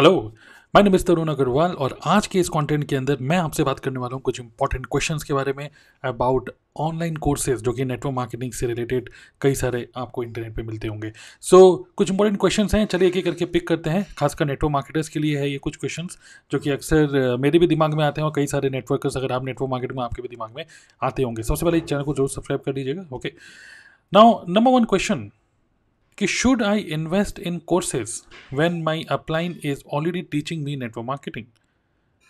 Hello मैं नमित तरुण अग्रवाल और आज के इस कंटेंट के अंदर मैं आपसे बात करने वाला हूँ कुछ इंपॉर्टेंट क्वेश्चंस के बारे में अबाउट ऑनलाइन कोर्सेज जो कि नेटवर्क मार्केटिंग से रिलेटेड कई सारे आपको इंटरनेट पे मिलते होंगे। सो so, कुछ इंपॉर्टेंट क्वेश्चंस हैं चलिए एक एक करके पिक करते हैं। खासकर नेटवर्क मार्केटर्स के लिए है ये कुछ क्वेश्चंस जो कि अक्सर मेरे भी दिमाग में आते हैं और कई सारे नेटवर्कर्स अगर आप नेटवर्क मार्केट में आपके भी दिमाग में आते होंगे। सबसे पहले इस चैनल को ज़रूर सब्सक्राइब कर लीजिएगा okay now number one question कि should I invest in courses when my upline is already teaching me network marketing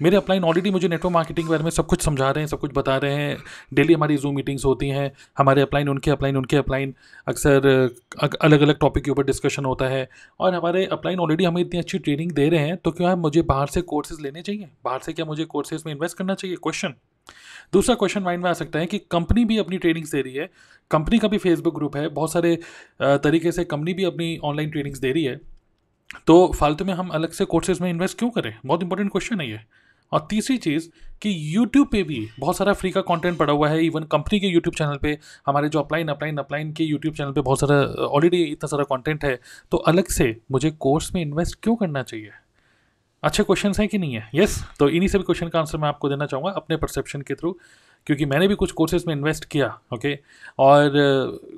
मेरे अपलाइन ऑलरेडी मुझे नेटवर्क मार्केटिंग के बारे में सब कुछ समझा रहे हैं, सब कुछ बता रहे हैं। डेली हमारी जूम मीटिंग्स होती हैं, हमारे अपलाइन उनके अपलाइन उनके अपलाइन अक्सर अलग अलग टॉपिक के ऊपर डिस्कशन होता है। और हमारे अपलाइन ऑलरेडी हमें इतनी अच्छी ट्रेनिंग दे रहे हैं तो क्या मुझे बाहर से कोर्सेज लेने चाहिए? बाहर से क्या मुझे कोर्सेज में इन्वेस्ट करना चाहिए? क्वेश्चन दूसरा क्वेश्चन माइंड में आ सकता है कि कंपनी भी अपनी ट्रेनिंग्स दे रही है। कंपनी का भी फेसबुक ग्रुप है। बहुत सारे तरीके से कंपनी भी अपनी ऑनलाइन ट्रेनिंग्स दे रही है। तो फालतू में हम अलग से कोर्सेज में इन्वेस्ट क्यों करें? बहुत इंपॉर्टेंट क्वेश्चन है ये। और तीसरी चीज़ कि यूट्यूब पे भी बहुत सारा फ्री का कंटेंट पड़ा हुआ है। इवन कंपनी के यूट्यूब चैनल पे, हमारे जो अपलाइन अपलाइन अपलाइन के यूट्यूब चैनल पे बहुत सारा ऑलरेडी इतना सारा कंटेंट है। तो अलग से मुझे कोर्स में इन्वेस्ट क्यों करना चाहिए? अच्छे क्वेश्चन हैं कि नहीं है? Yes yes? तो इन्हीं सभी क्वेश्चन का आंसर मैं आपको देना चाहूँगा अपने परसेप्शन के थ्रू क्योंकि मैंने भी कुछ कोर्सेज में इन्वेस्ट किया ओके और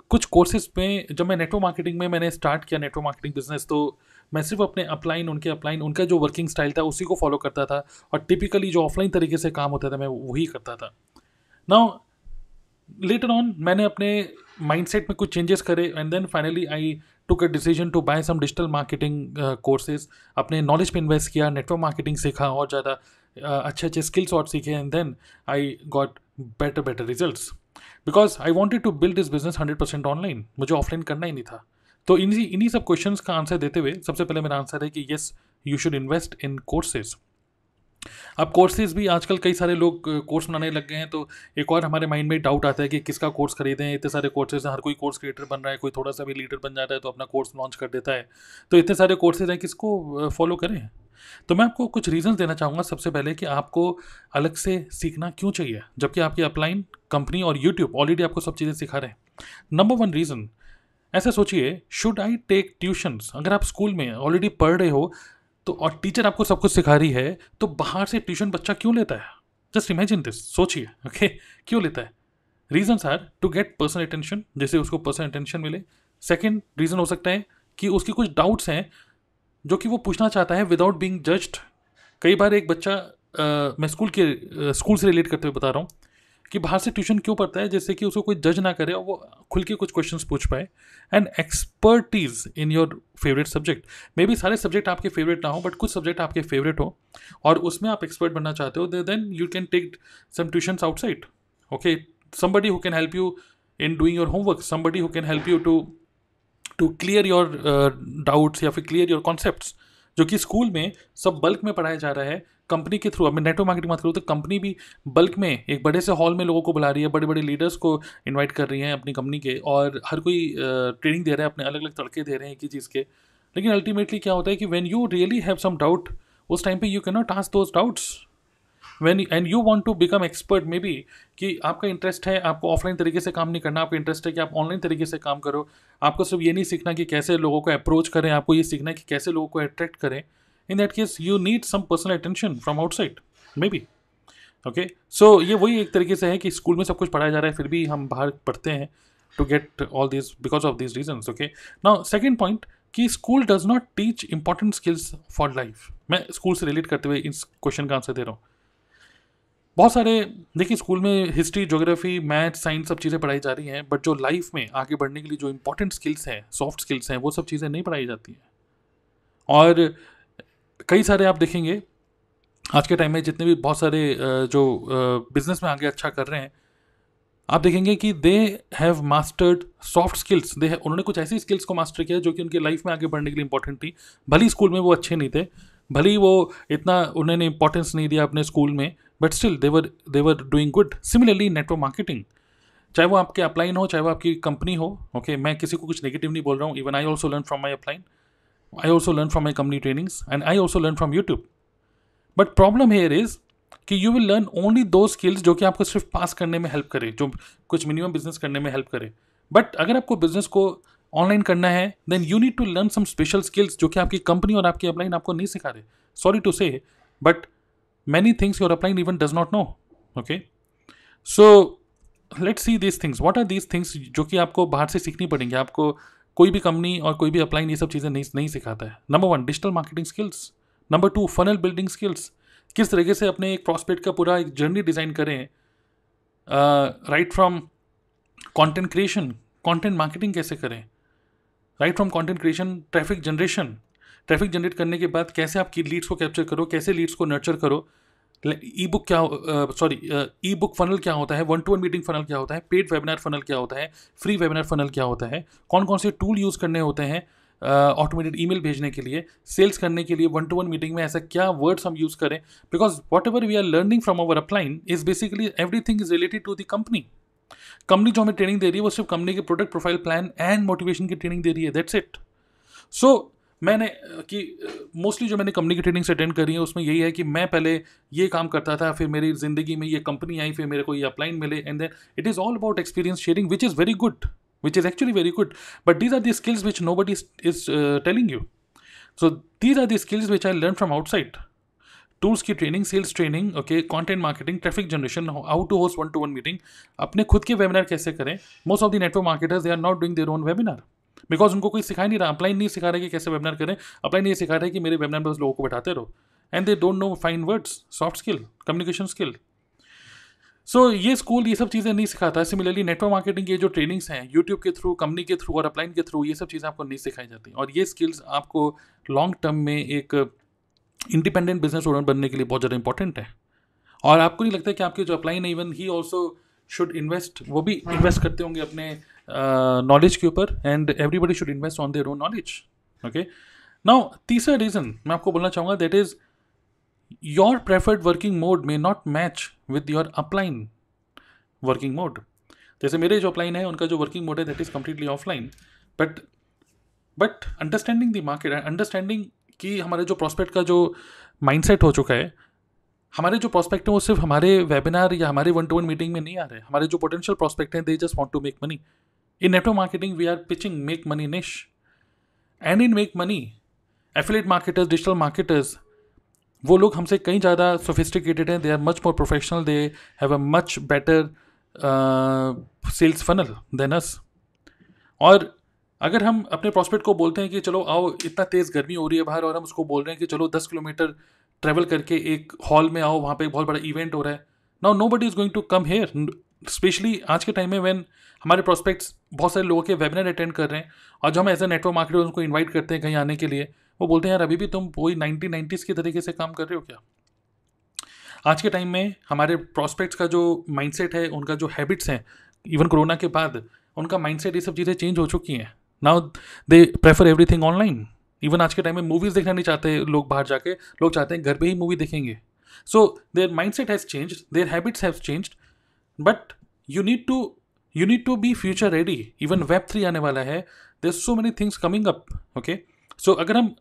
कुछ कोर्सेज में जब मैं नेटवर्क मार्केटिंग में मैंने स्टार्ट किया नेटवर्क मार्केटिंग बिज़नेस तो मैं सिर्फ़ अपने अपलाइन उनके अपलाइन उनका जो वर्किंग स्टाइल था, उसी को फॉलो करता था। और टिपिकली जो ऑफलाइन तरीके से काम होता था, मैं वही करता था। नाउ लेटर ऑन मैंने अपने माइंडसेट में कुछ चेंजेस करे and then finally I took a decision to buy some digital marketing courses अपने नॉलेज पे इन्वेस्ट किया नेटवर्क मार्केटिंग सीखा, और ज़्यादा अच्छे अच्छे स्किल्स और सीखे and then I got better better result because I wanted to build this business hundred percent online मुझे ऑफलाइन करना ही नहीं था। तो इन्हीं इन्हीं सब क्वेश्चंस का आंसर देते हुए सबसे पहले मेरा आंसर है कि yes you should invest in courses अब कोर्सेज भी आजकल कई सारे लोग कोर्स बनाने लग गए हैं तो एक और हमारे माइंड में डाउट आता है कि किसका कोर्स खरीदें? इतने सारे कोर्सेज हैं, हर कोई कोर्स क्रिएटर बन रहा है, कोई थोड़ा सा भी लीडर बन जाता है तो अपना कोर्स लॉन्च कर देता है। तो इतने सारे कोर्सेज हैं, किसको फॉलो करें? तो मैं आपको कुछ रीजंस देना चाहूँगा सबसे पहले कि आपको अलग से सीखना क्यों चाहिए, जबकि आपकी अपलाइन कंपनी और यूट्यूब ऑलरेडी आपको सब चीज़ें सिखा रहे हैं। नंबर वन रीज़न ऐसा सोचिए शुड आई टेक ट्यूशंस अगर आप स्कूल में ऑलरेडी पढ़ रहे हो तो और टीचर आपको सब कुछ सिखा रही है तो बाहर से ट्यूशन बच्चा क्यों लेता है? जस्ट इमेजिन दिस सोचिए ओके क्यों लेता है? Reason are to get personal attention जैसे उसको पर्सनल अटेंशन मिले। सेकेंड रीज़न हो सकता है कि उसकी कुछ डाउट्स हैं जो कि वो पूछना चाहता है विदाउट बींग जज्ड कई बार एक बच्चा आ, मैं स्कूल के स्कूल से रिलेट करते हुए बता रहा हूँ। कि बाहर से ट्यूशन क्यों पढ़ता है? जैसे कि उसको कोई जज ना करे और वो खुल के कुछ क्वेश्चन पूछ पाए। And expertise in your favourite subject maybe सारे सब्जेक्ट आपके फेवरेट ना हो बट कुछ सब्जेक्ट आपके फेवरेट हो और उसमें आप एक्सपर्ट बनना चाहते हो then you can take some tuition outside okay somebody who can help you in doing your homework somebody who can help you to to clear your doubts या फिर क्लियर योर कॉन्सेप्ट जो कि school में सब bulk में पढ़ाया जा रहा है कंपनी के थ्रू अब मैं नेटवर्क मार्केटिंग बात करूँ तो कंपनी भी बल्क में, एक बड़े से हॉल में लोगों को बुला रही है बड़े बड़े लीडर्स को इन्वाइट कर रही है अपनी कंपनी के, और हर कोई ट्रेनिंग दे रहा है, अपने अलग अलग तड़के दे रहे हैं एक ही चीज़ के। लेकिन अल्टीमेटली क्या होता है कि when you really have some doubt उस टाइम पे you can not ask those doubts when and you want to become expert maybe कि आपका इंटरेस्ट है, आपको ऑफलाइन तरीके से काम नहीं करना, आपका इंटरेस्ट है कि आप ऑनलाइन तरीके से काम करो। आपको सिर्फ़ ये नहीं सीखना कि कैसे लोगों को अप्रोच करें, आपको ये सीखना है कि कैसे लोगों को अट्रैक्ट करें। In that case you need some personal attention from outside maybe okay so ये वही एक तरीके से है कि स्कूल में सब कुछ पढ़ाया जा रहा है, फिर भी हम बाहर पढ़ते हैं to get all this because of this reason okay now second point कि school does not teach important skills for life मैं स्कूल से रिलेट करते हुए इस क्वेश्चन का आंसर दे रहा हूँ। बहुत सारे, देखिए, स्कूल में हिस्ट्री जोग्राफी मैथ साइंस सब चीज़ें पढ़ाई जा रही हैं बट जो लाइफ में आगे बढ़ने के लिए जो इंपॉर्टेंट स्किल्स हैं सॉफ्ट स्किल्स हैं, वो सब चीज़ें नहीं पढ़ाई जाती हैं। और कई सारे आप देखेंगे, आज के टाइम में जितने भी बहुत सारे जो बिज़नेस में आगे अच्छा कर रहे हैं, आप देखेंगे कि they have mastered soft skills they उन्होंने कुछ ऐसी स्किल्स को मास्टर किया जो कि उनकी लाइफ में आगे बढ़ने के लिए इंपॉर्टेंट थी। भली स्कूल में वो अच्छे नहीं थे, भले वो इतना उन्होंने इंपॉर्टेंस नहीं दिया अपने स्कूल में but still they're they're doing good similarly network marketing चाहे वो आपके अपलाइन हो चाहे वो आपकी कंपनी हो ओके okay, मैं किसी को कुछ नेगेटिव नहीं बोल रहा हूँ even I also learn from my upline I also learn from my company trainings and I also learn from YouTube but problem here is कि यू विल लर्न ओनली दो स्किल्स जो कि आपको सिर्फ़ पास करने में हेल्प करे जो कुछ मिनिमम बिज़नेस करने में हेल्प करे. बट अगर आपको बिज़नेस को ऑनलाइन करना है then you need to learn some special skills जो कि आपकी कंपनी और आपकी अपलाइन आपको नहीं सिखा रहे. Sorry to say but many things your upline even does not know okay so let see this things what are these things जो कि आपको बाहर से सीखनी पड़ेंगे? आपको कोई भी कंपनी और कोई भी अपलाइन ये सब चीज़ें नहीं नहीं सिखाता है। Number one digital marketing skills number two funnel building skills किस तरीके से अपने एक प्रॉस्पेक्ट का पूरा एक जर्नी डिज़ाइन करें? Right from content creation content marketing कैसे करें? Right from content creation traffic generation traffic generate करने के बाद कैसे आपकी लीड्स को कैप्चर करो, कैसे लीड्स को नर्चर करो? ई बुक क्या सॉरी ई बुक फनल क्या होता है? One to one meeting funnel क्या होता है? पेड वेबिनार फनल क्या होता है? फ्री वेबिनार फनल क्या होता है? कौन कौन से टूल यूज़ करने होते हैं ऑटोमेटेड ईमेल भेजने के लिए? सेल्स करने के लिए वन टू वन मीटिंग में ऐसा क्या वर्ड्स हम यूज़ करें? Because whatever we are learning from our upline is basically everything is related to the company company जो हमें ट्रेनिंग दे रही है, वो सिर्फ़ कंपनी के product profile plan and motivation की ट्रेनिंग दे रही है दैट्स इट सो मैंने कि मोस्टली जो मैंने कंपनी की ट्रेनिंग्स अटेंड करी है उसमें यही है कि मैं पहले ये काम करता था फिर मेरी ज़िंदगी में ये कंपनी आई फिर मेरे को ये अपलाइन मिले and then it is all about experience sharing which is very good which is actually very good but these are the skills which no is, is telling you. So these are the skills which I learned from outside. Tools की training sales training okay content marketing traffic generation how to host one to one meeting अपने खुद के webinar कैसे करें most of the network marketers they are not doing their own webinar because उनको कोई सिखा नहीं रहा अपलाइन नहीं सिखा रहा कि कैसे वेबिनार करें अपलाइन नहीं सिखा रहा है कि मेरे वेबिनार उस लोगों को बैठाते रहो। And they don't know fine words soft skill communication skill so ये स्कूल ये सब चीज़ें नहीं सिखाता। सिमिलरली नेटवर्क मार्केटिंग के जो ट्रेनिंग्स हैं यूट्यूब के थ्रू कंपनी के थ्रू और अपलाइन के थ्रू ये सब चीज़ें आपको नहीं सिखाई जाती। और ये स्किल्स आपको लॉन्ग टर्म में एक इंडिपेंडेंट बिज़नेस ओनर बनने के लिए बहुत ज़्यादा इंपॉर्टेंट है। और आपको नहीं लगता कि आपके जो अपलाइन है even he also should invest वो भी इन्वेस्ट करते होंगे अपने नॉलेज uh, के ऊपर and everybody should invest on their own knowledge okay now तीसरा रीज़न मैं आपको बोलना चाहूँगा that is your preferred working mode may not match with your upline working mode. जैसे मेरे जो अपलाइन है उनका जो वर्किंग मोड है that is completely offline but but understanding the market understanding कि हमारे जो प्रॉस्पेक्ट का जो माइंडसेट हो चुका है हमारे जो प्रॉस्पेक्ट हैं वो सिर्फ़ हमारे वेबिनार या हमारे वन टू वन मीटिंग में नहीं आ रहे हमारे जो पोटेंशियल प्रॉस्पेक्ट हैं they just want to make money in network marketing we are pitching make money niche and in make money affiliate marketers digital marketers वो लोग हमसे कहीं ज़्यादा सोफिस्टिकेटेड हैं they are much more professional they have a much better sales funnel than us और अगर हम अपने प्रॉस्पेक्ट को बोलते हैं कि चलो आओ, इतना तेज़ गर्मी हो रही है बाहर और हम उसको बोल रहे हैं कि चलो दस किलोमीटर ट्रैवल करके एक हॉल में आओ, वहाँ पे एक बहुत बड़ा इवेंट हो रहा है। Now nobody is going to come here specially आज के टाइम में वैन हमारे प्रोस्पेक्ट्स बहुत सारे लोगों के वेबिनार अटेंड कर रहे हैं और जो हम एज ए नेटवर्क मार्केटर उनको इन्वाइट करते हैं कहीं आने के लिए, वो बोलते हैं, यार, अभी भी तुम वही नाइनटीन नाइन्टीज़ के तरीके से काम कर रहे हो क्या? आज के टाइम में हमारे प्रॉस्पेक्ट्स का जो माइंडसेट है, उनका जो हैबिट्स हैं इवन कोरोना के बाद, उनका माइंडसेट ये सब चीज़ें चेंज हो चुकी हैं। Now they prefer everything online even आज के टाइम में मूवीज़ देखना नहीं चाहते लोग बाहर जाके, लोग चाहते हैं घर पे ही मूवी देखेंगे। So their mindset has change their habits have change but you need to you need to be future ready even web three आने वाला है. There so many things coming up okay so अगर हम,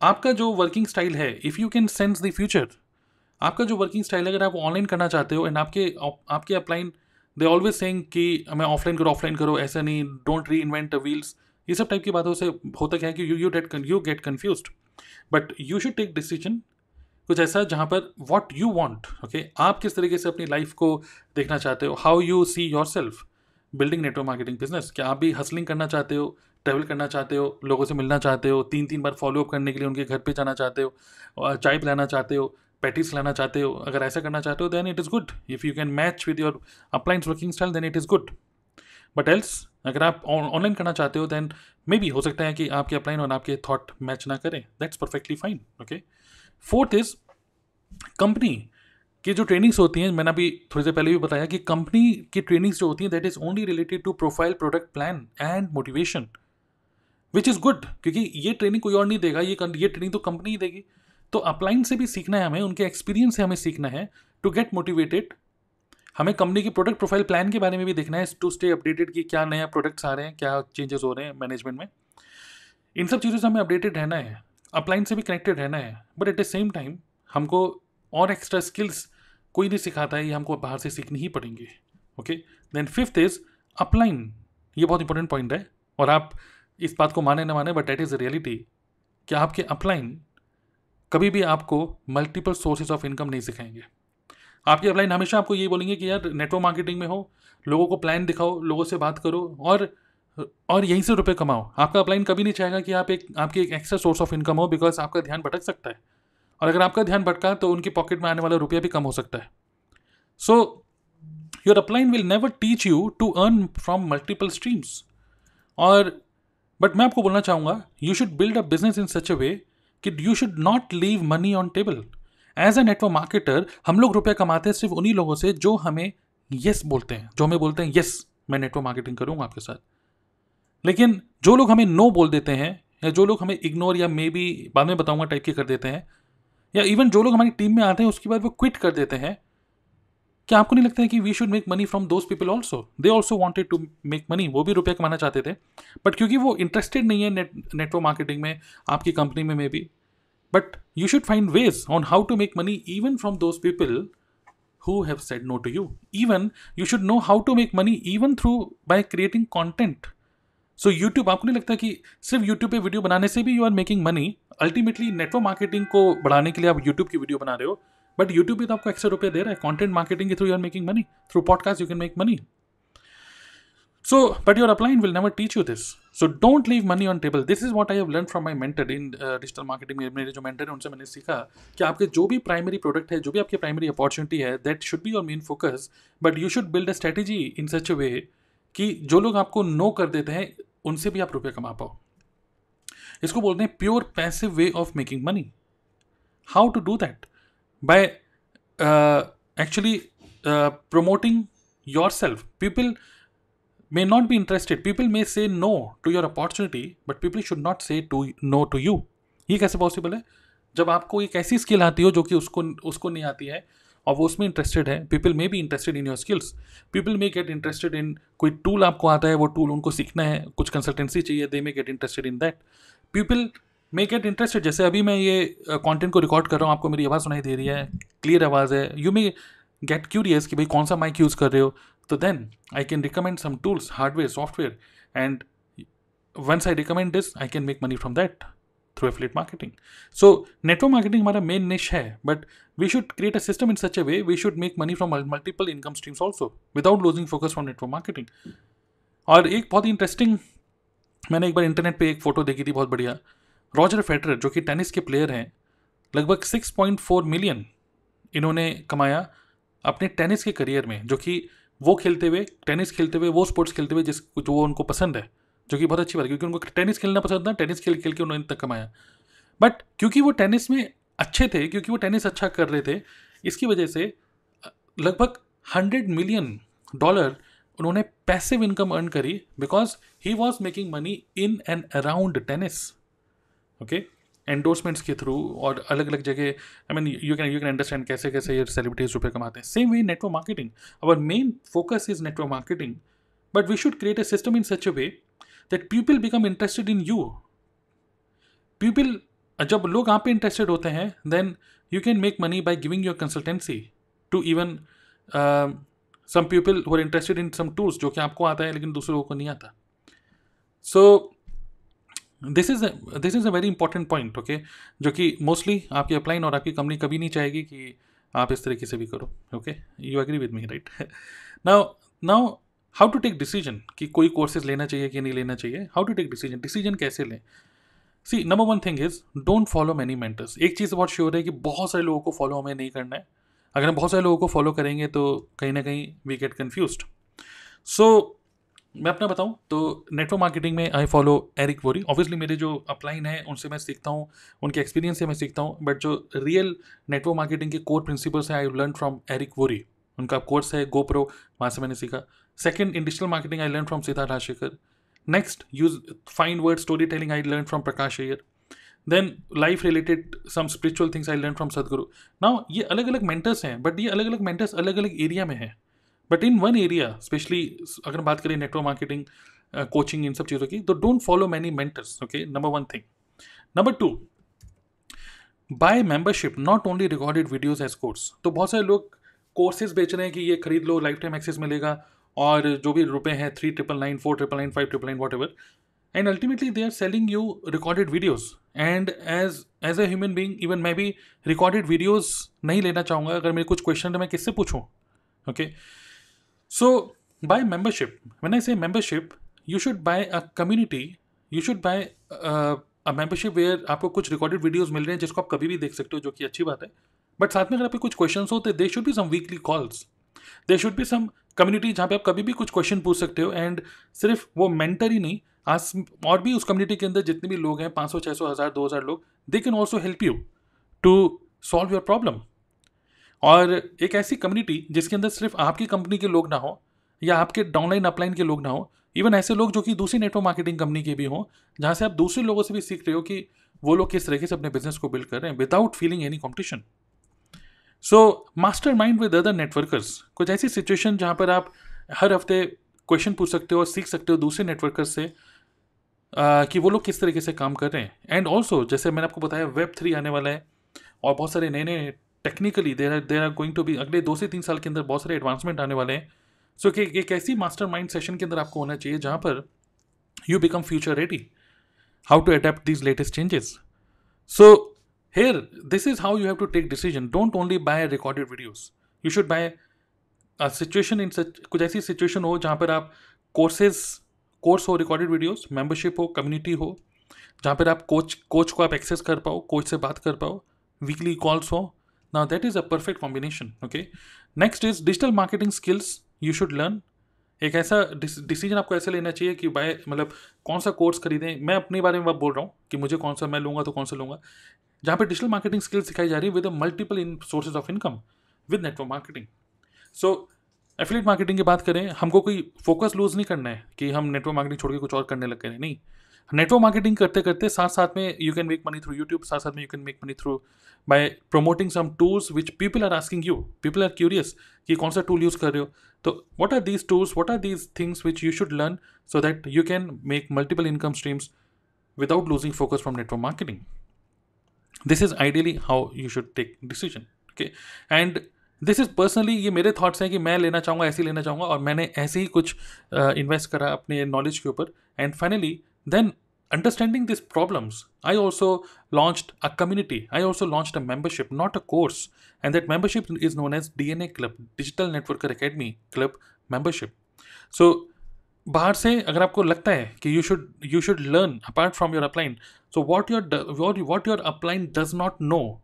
आपका जो working style है if you can sense the future आपका जो वर्किंग स्टाइल है, अगर आप ऑनलाइन करना चाहते हो एंड आपके आपके अपलाइन दे ऑलवेज सेंग कि हमें ऑफलाइन करो ऑफलाइन करो, ऐसा नहीं डोंट री इन्वेंट व्हील्स ये सब टाइप की बातों से होता क्या है कि you you that you get confuse but you should take decision कुछ ऐसा जहाँ पर वॉट यू वॉन्ट ओके आप किस तरीके से अपनी लाइफ को देखना चाहते हो how you see yourself building network marketing business क्या आप भी हसलिंग करना चाहते हो ट्रैवल करना चाहते हो, लोगों से मिलना चाहते हो तीन तीन बार फॉलोअप करने के लिए उनके घर पे जाना चाहते हो चाय पिलाना चाहते हो पैटिस लाना चाहते हो, अगर ऐसा करना चाहते हो then it is good if you can match with your upline's working style then it is good but else अगर आप ऑनलाइन करना चाहते हो देन मे बी हो सकता है कि आपके अपलाइन और आपके थॉट मैच ना करें. That's perfectly fine okay fourth is company की जो ट्रेनिंग्स होती हैं, मैंने अभी थोड़ी देर पहले भी बताया कि कंपनी की ट्रेनिंग्स जो होती हैं that is only related to profile product plan and motivation which is good क्योंकि ये ट्रेनिंग कोई और नहीं देगा, ये ये ट्रेनिंग तो कंपनी ही देगी। तो अपलाइन से भी सीखना है हमें, उनके एक्सपीरियंस से हमें सीखना है टू गेट मोटिवेटेड हमें कंपनी की प्रोडक्ट प्रोफ़ाइल प्लान के बारे में भी देखना है टू स्टे अपडेटेड कि क्या नया प्रोडक्ट्स आ रहे हैं, क्या चेंजेस हो रहे हैं मैनेजमेंट में। इन सब चीज़ों से हमें अपडेटेड रहना है अपलाइन से भी कनेक्टेड रहना है but at the same time हमको और एक्स्ट्रा स्किल्स कोई नहीं सिखाता है, ये हमको बाहर से सीखनी ही पड़ेंगे okay then fifth is upline ये बहुत इंपॉर्टेंट पॉइंट है, और आप इस बात को माने ना माने बट डेट इज़ रियलिटी कि आपके अपलाइन कभी भी आपको मल्टीपल सोर्सेज ऑफ़ इनकम नहीं सिखाएँगे? आपकी अपलाइन हमेशा आपको ये बोलेंगे कि यार नेटवर्क मार्केटिंग में हो, लोगों को प्लान दिखाओ, लोगों से बात करो, और और यहीं से रुपए कमाओ। आपका अपलाइन कभी नहीं चाहेगा कि आप एक, आपकी एक एक्स्ट्रा सोर्स ऑफ़ इनकम हो बिकॉज़ आपका ध्यान भटक सकता है। और अगर आपका ध्यान भटका तो उनकी पॉकेट में आने वाला रुपया भी कम हो सकता है। So your upline will never teach you to earn from multiple streams और बट मैं आपको बोलना चाहूँगा you should build a business in such a way कि you should not leave money on table as a network marketer हम लोग रुपया कमाते हैं सिर्फ़ उन्हीं लोगों से जो हमें यस बोलते हैं, जो हमें बोलते हैं यस मैं नेटवर्क मार्केटिंग करूँगा आपके साथ. लेकिन जो लोग हमें नो बोल देते हैं, या जो लोग हमें इग्नोर या मे बी बाद में बताऊँगा टाइप के कर देते हैं या इवन जो लोग हमारी टीम में आते हैं, उसके बाद वो क्विट कर देते हैं, क्या आपको नहीं लगता है कि we should make money from those people also they also wanted to make money वो भी रुपये कमाना चाहते थे बट क्योंकि वो इंटरेस्टेड नहीं है नेट नेटवर्क मार्केटिंग में, आपकी कंपनी में maybe but you should find ways on how to make money even from those people who have said no to you. Even, you should know how to make money even through, by creating content. So YouTube आपको नहीं लगता कि सिर्फ़ YouTube पे video बनाने से भी you are making money ultimately network marketing को बढ़ाने के लिए आप यूट्यूब की वीडियो बना रहे हो बट यूट्यूब भी तो आपको एक्स्ट्रा रुपये दे रहा है कॉन्टेंट मार्केटिंग के through you are making money through podcast you can make money So, but your upline will never teach you this. So don't leave money on table. This is what I have learned from my mentor in uh, digital marketing. मेरे जो mentor है उनसे मैंने सीखा कि आपके जो भी प्राइमरी प्रोडक्ट है जो भी आपकी प्राइमरी अपॉर्चुनिटी है that should be your main focus but you should build a strategy in such a way कि जो लोग आपको नो कर देते हैं उनसे भी आप रुपये कमा पाओ इसको बोलते हैं pure passive way of making money how to do that by actually promoting yourself. People may not be interested. People may say no to your opportunity, but people should not say to, no to you. ये कैसे possible है? जब आपको एक ऐसी skill आती हो जो कि उसको उसको नहीं आती है, और वो उसमें इंटरेस्टेड है people may be interested in your skills people may get interested in कोई टूल आपको आता है, वो टूल उनको सीखना है, कुछ कंसल्टेंसी चाहिए they may get interested in that people may get interested जैसे अभी मैं ये कंटेंट को रिकॉर्ड कर रहा हूँ, आपको मेरी आवाज़ सुनाई दे रही है क्लियर आवाज़ है। यू मे गेट क्यूरियस कि भाई कौन सा माइक यूज़ कर रहे हो। तो then I can recommend some tools hardware software and once I recommend this I can make money from that through affiliate marketing so network marketing हमारा main niche है but we should create a system in such a way we should make money from multiple income streams also without losing focus from network marketing और एक बहुत ही interesting मैंने एक बार internet पे एक photo देखी थी, बहुत बढ़िया। रॉजर फेडरर, जो कि टेनिस के प्लेयर हैं, लगभग 6.4 मिलियन इन्होंने कमाया अपने टेनिस के करियर में, जो कि वो खेलते हुए, टेनिस खेलते हुए, वो स्पोर्ट्स खेलते हुए जिस, जो वो उनको पसंद है, जो कि बहुत अच्छी बात है, क्योंकि उनको टेनिस खेलना पसंद था, टेनिस खेल खेल के उन्होंने तक कमाया। बट क्योंकि वो टेनिस में अच्छे थे, क्योंकि वो टेनिस अच्छा कर रहे थे, इसकी वजह से लगभग हंड्रेड मिलियन डॉलर उन्होंने पैसिव इनकम अर्न करी because he was making money in and around tennis, okay? Endorsements के थ्रू और अलग अलग जगह I mean you can you can understand कैसे कैसे ये सेलिब्रिटीज रुपये कमाते हैं। Same way network marketing our main focus is network marketing but we should create a system in such a way that people become interested in you people जब लोग आप पे इंटरेस्टेड होते हैं then you can make money by giving your consultancy to even some people who interested in some tools जो कि आपको आता है, लेकिन दूसरे लोगों को नहीं आता। So this is this is a very important point okay जो कि मोस्टली आपकी अपलाइन और आपकी कंपनी कभी नहीं चाहेगी कि आप इस तरीके से भी करो okay you agree with me right now now how to take decision कि कोई कोर्सेज लेना चाहिए कि नहीं लेना चाहिए? How to take decision decision कैसे लें? See number one thing is don't follow many mentors एक चीज़ बहुत श्योर है कि बहुत सारे लोगों को फॉलो हमें नहीं करना है। अगर हम बहुत सारे लोगों को फॉलो करेंगे तो कहीं ना कहीं वी गेट कन्फ्यूज़ सो मैं अपना बताऊँ तो नेटवर्क मार्केटिंग में I follow Eric Worre obviously मेरे जो अपलाइन है, उनसे मैं सीखता हूँ, उनके एक्सपीरियंस से मैं सीखता हूँ बट जो रियल नेटवर्क मार्केटिंग के कोर प्रिंसिपल्स हैं I learn from Eric Worre उनका कोर्स है गोप्रो वहाँ से मैंने सीखा। Second in digital marketing I learn from Siddharth Rajsekar next use fine word storytelling I learn from Prakash Iyer then life related some spiritual things I learn from Sadhguru now ये अलग अलग mentors हैं but ये अलग अलग mentors अलग अलग area में हैं. But in one area specially अगर बात करें नेटवर्क मार्केटिंग कोचिंग इन सब चीज़ों की तो don't follow many mentors okay number one thing number two buy membership not only recorded videos as course तो बहुत सारे लोग कोर्सेज बेच रहे हैं कि ये खरीद लो लाइफ टाइम एक्सेस मिलेगा, और जो भी रुपए हैं three triple nine four triple nine five triple nine whatever and ultimately they are selling you recorded videos and as as a human being even मैं भी रिकॉर्डेड वीडियोज़ नहीं लेना चाहूँगा। अगर मेरे कुछ क्वेश्चन है मैं किससे पूछूँ? Okay so buy membership I say membership you should buy a community you should buy a membership where आपको कुछ रिकॉर्डेड वीडियोज़ मिल रहे हैं, जिसको आप कभी भी देख सकते हो, जो कि अच्छी बात है। बट साथ में अगर आपके कुछ क्वेश्चन होते they should be some weekly calls they should be some community जहाँ पे आप कभी भी कुछ क्वेश्चन पूछ सकते हो। एंड सिर्फ़ वो मेंटर ही नहीं आज और भी उस कम्युनिटी के अंदर जितने भी लोग हैं, पाँच सौ छः सौ, हज़ार, दो हज़ार लोग they can also help you to solve your problem और एक ऐसी कम्युनिटी जिसके अंदर सिर्फ़ आपकी कंपनी के लोग ना हो या आपके डाउनलाइन अपलाइन के लोग ना हो इवन ऐसे लोग जो कि दूसरी नेटवर्क मार्केटिंग कंपनी के भी हों, जहाँ से आप दूसरे लोगों से भी सीख रहे हो कि वो लोग किस तरीके से अपने बिज़नेस को बिल्ड कर रहे हैं without feeling any competition so mastermind with other networkers कुछ ऐसी सिचुएशन जहाँ पर आप हर हफ़्ते क्वेश्चन पूछ सकते हो और सीख सकते हो दूसरे नेटवर्कर्स से कि वो लोग किस तरीके से काम कर रहे हैं। एंड ऑल्सो जैसे मैंने आपको बताया वेब थ्री आने वाला है और बहुत सारे नए नए technically there are there are going to be अगले दो से तीन साल के अंदर बहुत सारे एडवांसमेंट आने वाले हैं। सो so, कि एक ऐसी मास्टर माइंड सेशन के अंदर आपको होना चाहिए जहाँ पर you become future ready how to adapt these latest changes so here this is how you have to take decision don't only recorded videos. You should buy a situation in such कुछ ऐसी situation हो जहाँ पर आप courses course हो recorded videos membership हो community हो, जहाँ पर आप कोच कोच को आप एक्सेस कर पाओ कोच से बात कर पाओ वीकली कॉल्स हो now that is a perfect combination okay next is digital marketing skills you should learn एक ऐसा डिसीज़न आपको ऐसे लेना चाहिए कि बाय मतलब कौन सा कोर्स खरीदें? मैं अपने बारे में बोल रहा हूँ कि मुझे कौन सा मैं लूँगा तो कौन सा लूँगा। जहाँ पे डिजिटल मार्केटिंग स्किल्स सिखाई जा रही है with multiple in sources of income with network marketing so affiliate marketing की बात करें, हमको कोई फोकस लूज नहीं करना है कि हम नेटवर्क मार्केटिंग छोड़ के कुछ और करने लग गए नहीं। नेटवर्क मार्केटिंग करते करते साथ साथ में you can make money through YouTube साथ साथ में you can make money through by promoting some tools which people are asking you people are curious कि कौन सा टूल यूज़ कर रहे हो। तो what are these tools what are these things which you should learn so that you can make multiple income streams without losing focus from network marketing this is ideally how you should take decision okay and this is personally ये मेरे thoughts हैं कि मैं लेना चाहूँगा ऐसे ही लेना चाहूँगा और मैंने ऐसे ही कुछ इन्वेस्ट uh, करा अपने नॉलेज के ऊपर। And finally then understanding this problems I also launch a community I also launch a membership not a course and that membership is known as D N A club digital networker academy club membership so बाहर से अगर आपको लगता है कि you should you should learn apart from your upline so what your what your upline does not know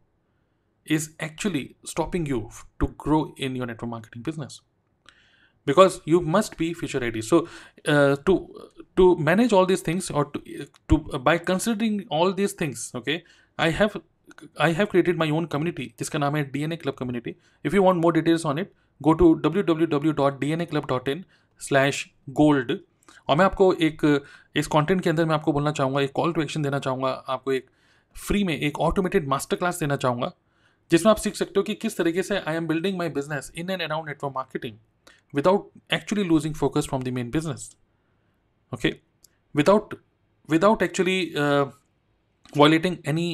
Is actually stopping you to grow in your network marketing business because you must be future ready so uh, to to manage all these things or to, to uh, by considering all these things okay i have i have created my own community जिसका नाम है DNA Club Community. If you want more details on it, go to www.dnaclub.in slash gold और मैं आपको एक इस content के अंदर मैं आपको बोलना चाहूँगा एक कॉल टू एक्शन देना चाहूँगा आपको एक फ्री में एक ऑटोमेटेड मास्टर क्लास देना चाहूँगा जिसमें आप सीख सकते हो कि किस तरीके से I am building my business in and around network marketing without actually losing focus from the main business okay without without actually violating any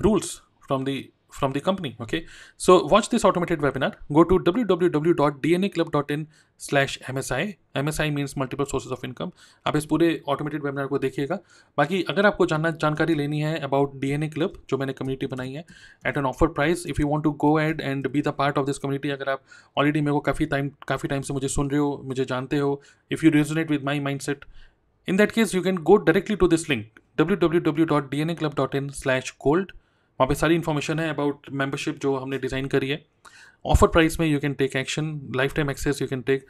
rules from the from the company, okay? So, watch this automated webinar. Go to www.dnaclub.in slash msi msi means multiple sources of income. आप इस पूरे automated webinar को देखिएगा। बाकी, अगर आपको जानना, जानकारी लेनी है एन ए क्लब जो मैंने कम्युनिटी बनाई है at an offer price if you want to go ahead and be the part of this community अगर आप ऑलरेडी मेरे को काफ़ी टाइम काफ़ी टाइम से मुझे सुन रहे हो, मुझे जानते हो if you resonate with my mindset in that case you can go directly to this link W W वहाँ पे सारी इन्फॉर्मेशन है अबाउट मेंबरशिप जो हमने डिज़ाइन करी है। ऑफ़र प्राइस में you can take action lifetime access you can take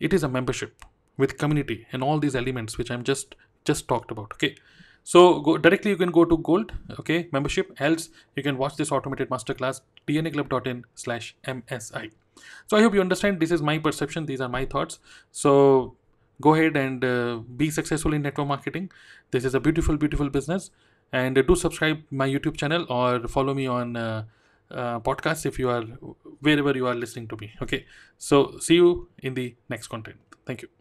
it is a membership with community and all this elements which I am just just talked about okay so directly you can go to gold okay membership helps you can watch this automated master class T N A club dot in slash M S I so I hope you understand this is my perception these are my thoughts so go ahead and be successful in network marketing this is a beautiful beautiful business and do subscribe my youtube channel or follow me on uh, uh, podcast if you are wherever you are listening to me. Okay. So see you in the next content. Thank you